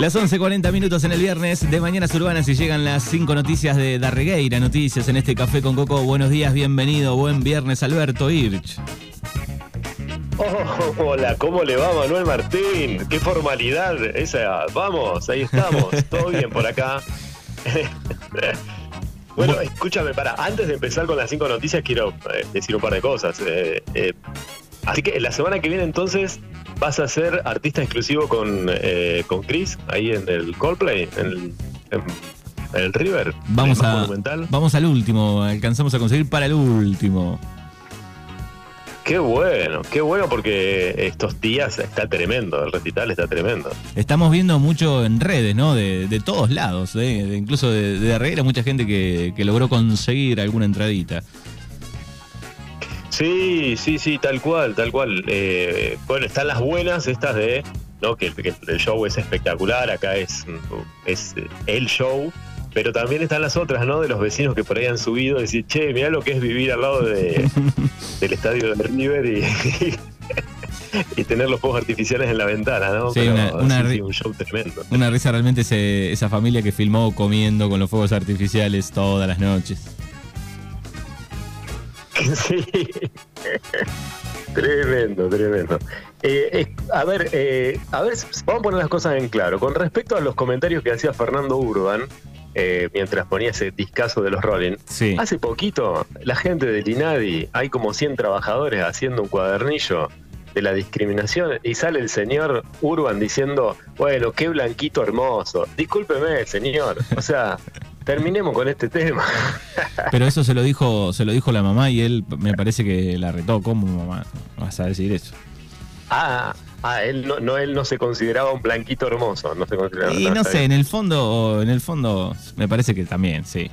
Las 11.40 minutos en el viernes de Mañanas Urbanas y llegan las cinco noticias de Darregueira Noticias en este Café con Coco. Buenos días, bienvenido, buen viernes Alberto Hirsch. Oh, hola, ¿cómo le va Manuel Martín? Qué formalidad esa. Vamos, ahí estamos. Todo bien por acá. bueno, escúchame, para, antes de empezar con las cinco noticias quiero eh, decir un par de cosas. Eh, eh, así que la semana que viene entonces vas a ser artista exclusivo con, eh, con Chris ahí en el Coldplay, en el, en el River. Vamos, a, monumental. vamos al último, alcanzamos a conseguir para el último. Qué bueno, qué bueno porque estos días está tremendo, el recital está tremendo. Estamos viendo mucho en redes, ¿no? De, de todos lados, ¿eh? De- incluso de, de mucha gente que, que logró conseguir alguna entradita. Sí, sí, sí, tal cual, tal cual. Eh, bueno, están las buenas, estas de, ¿no? Que, que el show es espectacular, acá es, es el show, pero también están las otras, ¿no? De los vecinos que por ahí han subido y decir, che, mirá lo que es vivir al lado de, del estadio de River y, y tener los fuegos artificiales en la ventana, ¿no? Sí, Pero, una- una sí, ri- sí, un show tremendo. Una risa realmente ese- esa familia que filmó comiendo con los fuegos artificiales todas las noches. Sí. tremendo, tremendo. Eh, eh, a ver, eh, a ver, vamos a poner las cosas en claro. Con respecto a los comentarios que hacía Fernando Urban, eh, mientras ponía ese discazo de los Rolling, Sí. hace poquito la gente del INADI, hay como 100 trabajadores haciendo un cuadernillo de la discriminación y sale el señor Urban diciendo, bueno, qué blanquito hermoso. Discúlpeme, señor. O sea, terminemos con este tema. Pero eso se lo dijo, se lo dijo la mamá y él me parece que la retó. ¿Cómo mamá? Vas a decir eso. Ah, ah, él no, no, él no se consideraba un blanquito hermoso, no se consideraba. Y no sé, bien. en el fondo, en el fondo, me parece que también, sí.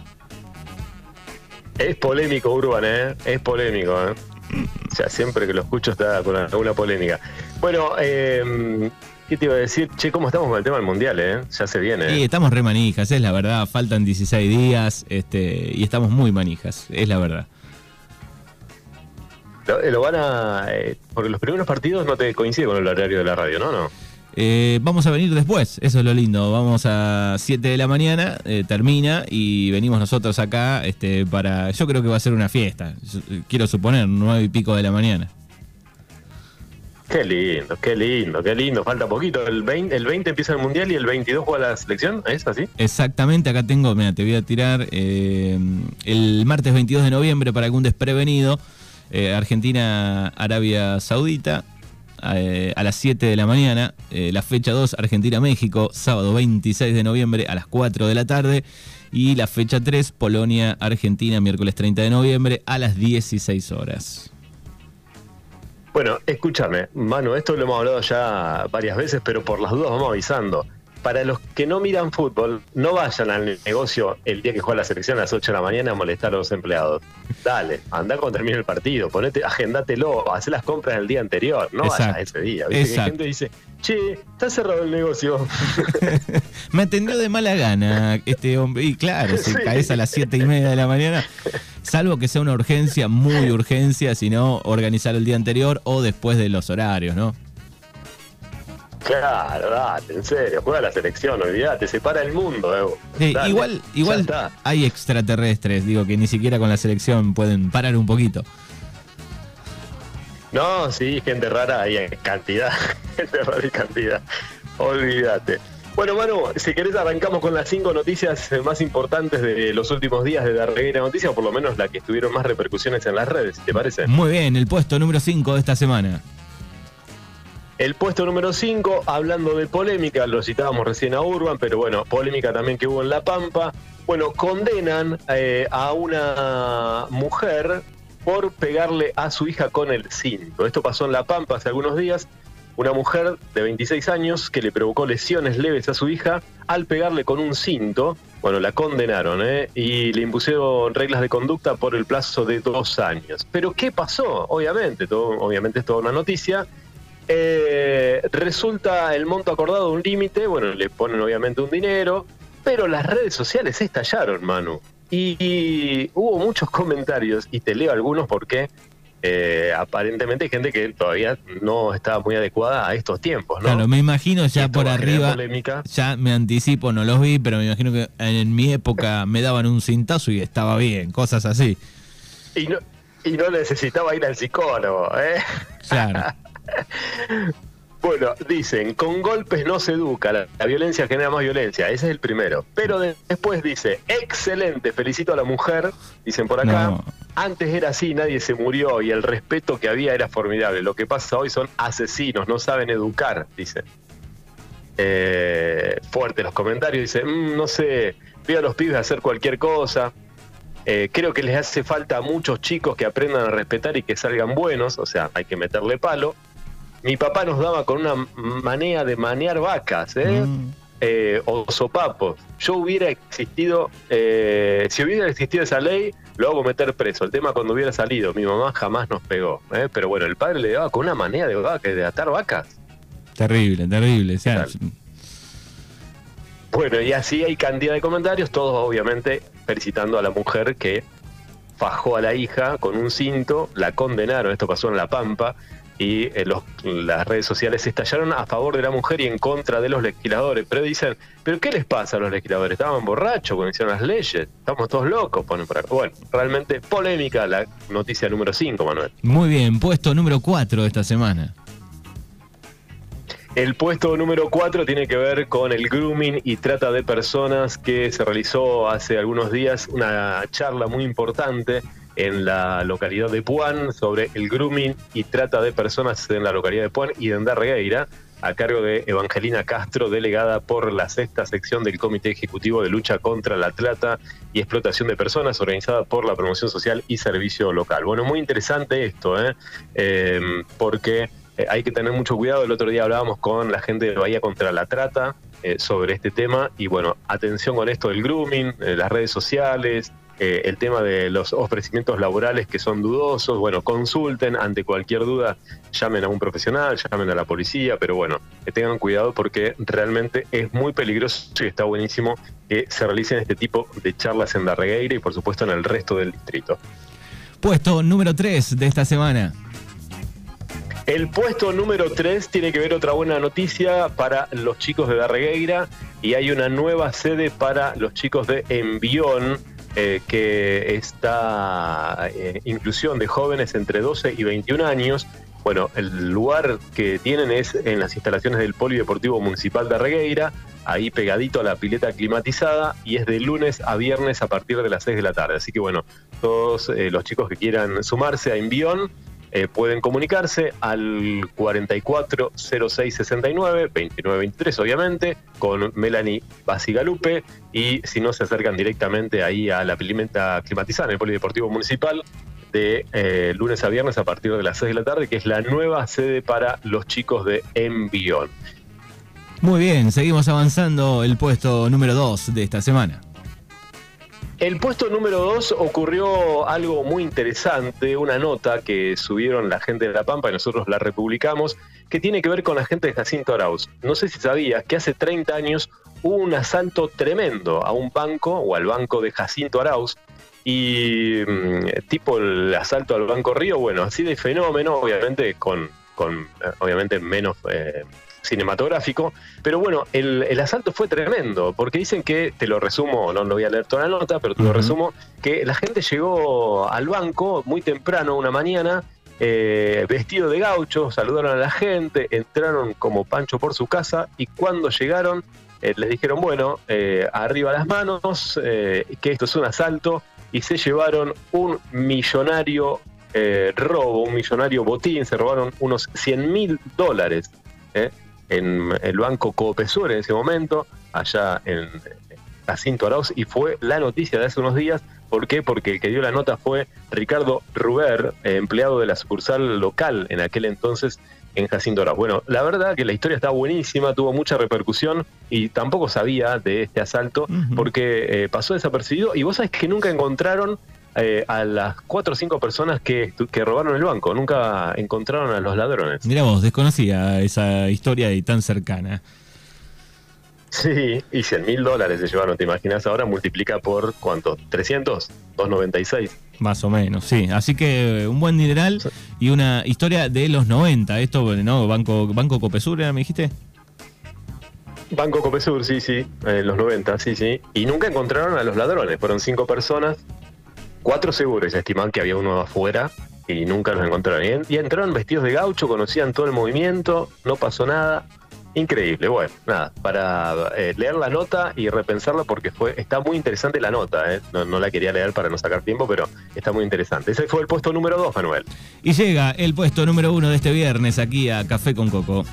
Es polémico Urban, ¿eh? Es polémico, ¿eh? O sea, siempre que lo escucho está con alguna polémica. Bueno, eh, ¿qué te iba a decir? Che, ¿cómo estamos con el tema del mundial, eh? Ya se viene. Sí, ¿eh? estamos re manijas, es la verdad. Faltan 16 días este, y estamos muy manijas, es la verdad. Lo, lo van a. eh, porque los primeros partidos no te coincide con el horario de la radio, ¿no? No. Eh, vamos a venir después, eso es lo lindo. Vamos a 7 de la mañana, eh, termina y venimos nosotros acá este, para. Yo creo que va a ser una fiesta. Yo, eh, quiero suponer, 9 y pico de la mañana. Qué lindo, qué lindo, qué lindo. Falta poquito. El 20, el 20 empieza el mundial y el 22 juega la selección. ¿Es así? Exactamente, acá tengo, mira, te voy a tirar eh, el martes 22 de noviembre para algún desprevenido. eh, Argentina-Arabia Saudita eh, a las 7 de la mañana. eh, la fecha 2, Argentina-México, sábado 26 de noviembre a las 4 de la tarde. Y la fecha 3, Polonia-Argentina, miércoles 30 de noviembre a las 16 horas. Bueno, escúchame, Manu, esto lo hemos hablado ya varias veces, pero por las dudas vamos avisando. Para los que no miran fútbol, no vayan al negocio el día que juega la selección a las 8 de la mañana a molestar a los empleados. Dale, anda cuando termine el partido, ponete, agendátelo, haz las compras el día anterior, no vayas ese día. ¿Viste? Que gente dice, che, está cerrado el negocio. Me atendió de mala gana este hombre. Y claro, si Sí. caes a las 7 y media de la mañana, salvo que sea una urgencia, muy urgencia, sino organizar el día anterior o después de los horarios, ¿no? claro, date, en serio, juega la selección, olvídate, se para el mundo, Evo. Sí, Dale, igual igual hay extraterrestres, digo, que ni siquiera con la selección pueden parar un poquito. No, sí, gente rara hay en cantidad. Gente rara y cantidad. Olvídate. Bueno, Manu, si querés arrancamos con las cinco noticias eh, más importantes de los últimos días de Darreguera Noticias, o por lo menos la que tuvieron más repercusiones en las redes, ¿te parece? Muy bien, el puesto número 5 de esta semana. El puesto número 5, hablando de polémica, lo citábamos recién a Urban, pero bueno, polémica también que hubo en La Pampa. Bueno, condenan eh, a una mujer por pegarle a su hija con el cinto. Esto pasó en La Pampa hace algunos días. Una mujer de 26 años que le provocó lesiones leves a su hija al pegarle con un cinto. Bueno, la condenaron ¿eh? y le impusieron reglas de conducta por el plazo de dos años. Pero ¿qué pasó? Obviamente, obviamente es toda una noticia. Eh, resulta el monto acordado un límite, bueno, le ponen obviamente un dinero, pero las redes sociales estallaron, Manu. Y, y hubo muchos comentarios, y te leo algunos porque eh, aparentemente hay gente que todavía no está muy adecuada a estos tiempos, ¿no? Claro, me imagino ya por arriba, ya me anticipo, no los vi, pero me imagino que en mi época me daban un cintazo y estaba bien, cosas así. Y no, y no necesitaba ir al psicólogo, ¿eh? Claro. Bueno, dicen, con golpes no se educa, la, violencia genera más violencia, ese es el primero. Pero después dice, excelente, felicito a la mujer, dicen por acá, antes era así, nadie se murió y el respeto que había era formidable. Lo que pasa hoy son asesinos, no saben educar, dicen. Eh, fuerte los comentarios, dicen, mm, no sé, veo a los pibes hacer cualquier cosa. Eh, creo que les hace falta a muchos chicos que aprendan a respetar y que salgan buenos, o sea, hay que meterle palo mi papá nos daba con una manera de manear vacas, ¿eh? Mm. ¿eh? o sopapos. Yo hubiera existido, eh, si hubiera existido esa ley, lo hago meter preso. El tema cuando hubiera salido, mi mamá jamás nos pegó. ¿eh? Pero bueno, el padre le daba con una manera de vaca, de atar vacas. Terrible, terrible. bueno, y así hay cantidad de comentarios, todos obviamente felicitando a la mujer que fajó a la hija con un cinto, la condenaron, esto pasó en La Pampa, y eh, las redes sociales estallaron a favor de la mujer y en contra de los legisladores. Pero dicen, ¿pero qué les pasa a los legisladores? Estaban borrachos cuando hicieron las leyes, estamos todos locos, ponen por acá. Bueno, realmente polémica la noticia número 5, Manuel. Muy bien, puesto número 4 de esta semana. El puesto número 4 tiene que ver con el grooming y trata de personas que se realizó hace algunos días una charla muy importante en la localidad de Puan sobre el grooming y trata de personas en la localidad de Puan y de Andarregueira, a cargo de Evangelina Castro, delegada por la sexta sección del Comité Ejecutivo de Lucha contra la Trata y Explotación de Personas, organizada por la Promoción Social y Servicio Local. Bueno, muy interesante esto, ¿eh? eh porque eh, hay que tener mucho cuidado. El otro día hablábamos con la gente de Bahía contra la Trata eh, sobre este tema y bueno, atención con esto del grooming, las redes sociales, eh, el tema de los ofrecimientos laborales que son dudosos, bueno, consulten ante cualquier duda, llamen a un profesional, llamen a la policía, pero bueno, que tengan cuidado porque realmente es muy peligroso y está buenísimo que se realicen este tipo de charlas en Darregueira y por supuesto en el resto del distrito. Puesto número 3 de esta semana. El puesto número 3 tiene que ver otra buena noticia para los chicos de Darregueira y hay una nueva sede para los chicos de Envión eh, que esta eh, inclusión de jóvenes entre 12 y 21 años, bueno, el lugar que tienen es en las instalaciones del Polideportivo Municipal de Regueira, ahí pegadito a la pileta climatizada, y es de lunes a viernes a partir de las 6 de la tarde. Así que bueno, todos eh, los chicos que quieran sumarse a Envión, eh, pueden comunicarse al 440669 2923 obviamente con Melanie Basigalupe y si no se acercan directamente ahí a la Pilimenta Climatizada en el Polideportivo Municipal de eh, lunes a viernes a partir de las 6 de la tarde que es la nueva sede para los chicos de Envión. Muy bien, seguimos avanzando el puesto número 2 de esta semana. El puesto número dos ocurrió algo muy interesante, una nota que subieron la gente de La Pampa y nosotros la republicamos, que tiene que ver con la gente de Jacinto Arauz. No sé si sabías que hace 30 años hubo un asalto tremendo a un banco o al banco de Jacinto Arauz y mm, tipo el asalto al Banco Río, bueno, así de fenómeno, obviamente con, con eh, obviamente menos... Eh, cinematográfico. Pero bueno, el, asalto fue tremendo, porque dicen que, te lo resumo, no, lo voy a leer toda la nota, pero te lo resumo, que la gente llegó al banco muy temprano una mañana, eh, vestido de gaucho, saludaron a la gente, entraron como Pancho por su casa y cuando llegaron eh, les dijeron, bueno, eh, arriba las manos, que esto es un asalto y se llevaron un millonario robo, un millonario botín, se robaron unos 100 mil dólares en el Banco Coopesur en ese momento, allá en Jacinto Arauz, y fue la noticia de hace unos días. ¿Por qué? Porque el que dio la nota fue Ricardo Ruber, eh, empleado de la sucursal local en aquel entonces en Jacinto Arauz. Bueno, la verdad que la historia está buenísima, tuvo mucha repercusión y tampoco sabía de este asalto porque eh, pasó desapercibido y vos sabés que nunca encontraron eh, a las cuatro o cinco personas que, que, robaron el banco. Nunca encontraron a los ladrones. Mira vos, desconocía esa historia y tan cercana. Sí, y 100 mil dólares se llevaron, ¿te imaginas? Ahora multiplica por cuánto? ¿300? ¿296? Más o menos, sí. Así que un buen dineral y una historia de los 90. Esto, ¿no? Banco, Banco Copesur, ¿me dijiste? Banco Copesur, sí, sí, en los 90, sí, sí. Y nunca encontraron a los ladrones. Fueron cinco personas, cuatro seguros, estiman que había uno afuera y nunca los encontraron. Y, entraron vestidos de gaucho, conocían todo el movimiento, no pasó nada. Increíble, bueno, nada, para eh, leer la nota y repensarla porque fue está muy interesante la nota, eh. no, no, la quería leer para no sacar tiempo, pero está muy interesante. Ese fue el puesto número dos, Manuel. Y llega el puesto número uno de este viernes aquí a Café con Coco.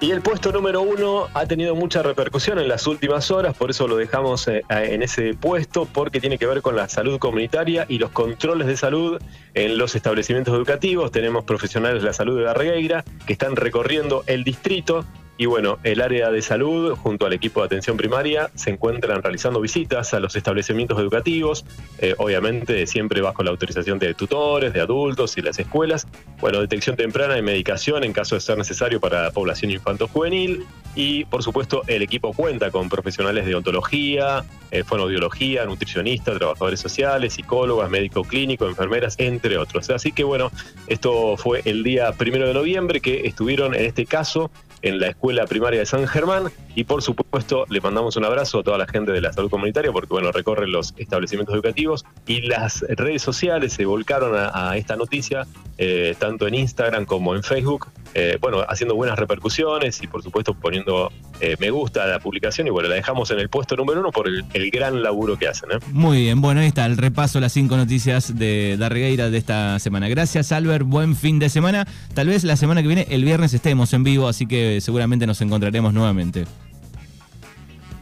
Y el puesto número uno ha tenido mucha repercusión en las últimas horas, por eso lo dejamos eh, en ese puesto, porque tiene que ver con la salud comunitaria y los controles de salud en los establecimientos educativos. Tenemos profesionales de la salud de Garregueira que están recorriendo el distrito y bueno, el área de salud junto al equipo de atención primaria se encuentran realizando visitas a los establecimientos educativos, eh, obviamente siempre bajo la autorización de tutores, de adultos y las escuelas. Bueno, detección temprana y medicación en caso de ser necesario para la población infanto-juvenil. Y por supuesto, el equipo cuenta con profesionales de ontología, eh, fonoaudiología, nutricionistas, trabajadores sociales, psicólogas, médico clínico, enfermeras, entre otros. Así que bueno, esto fue el día primero de noviembre que estuvieron en este caso en la escuela primaria de San Germán. Y por supuesto le mandamos un abrazo a toda la gente de la salud comunitaria porque bueno, recorren los establecimientos educativos y las redes sociales se volcaron a, esta noticia, eh, tanto en Instagram como en Facebook, eh, bueno, haciendo buenas repercusiones y por supuesto poniendo eh, me gusta a la publicación y bueno, la dejamos en el puesto número uno por el, gran laburo que hacen. Muy bien, bueno, ahí está el repaso, las cinco noticias de Darregueira de esta semana. Gracias Albert, buen fin de semana. Tal vez la semana que viene, el viernes, estemos en vivo, así que seguramente nos encontraremos nuevamente.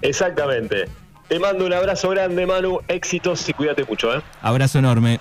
Exactamente. Te mando un abrazo grande, Manu. Éxitos y cuídate mucho. ¿eh? Abrazo enorme.